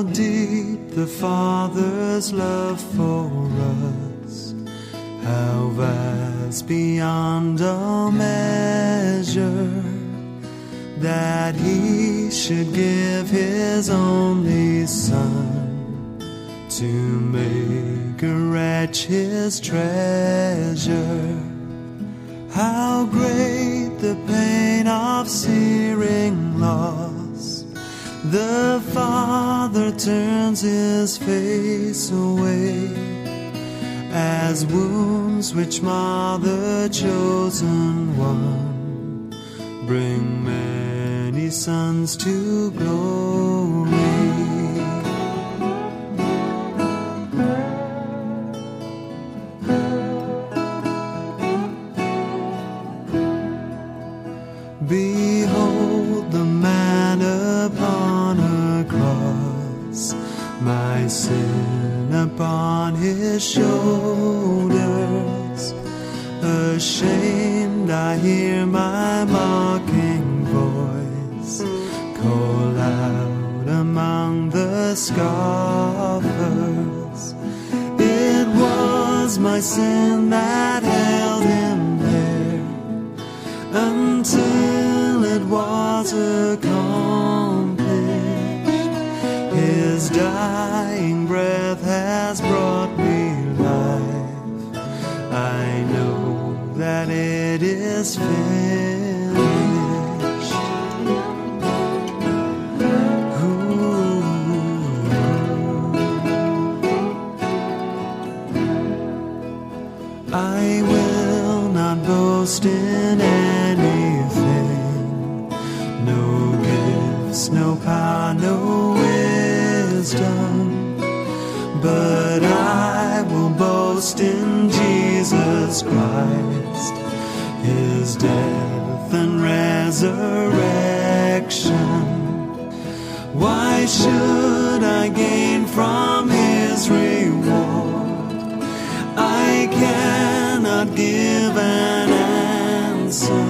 How deep the Father's love for us, how vast beyond all measure, that He should give His only Son to make a wretch His treasure. How great the pain of searing loss! The Father turns his face away as wounds which mar chosen one bring many sons to glory. Behold the man my sin upon his shoulders. Ashamed, I hear my mocking voice call out among the scoffers. It was my sin that His dying breath has brought me life. I know that it is finished. Ooh. I will not boast in wisdom, but I will boast in Jesus Christ, His death and resurrection. Why should I gain from His reward? I cannot give an answer,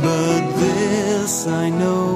but this I know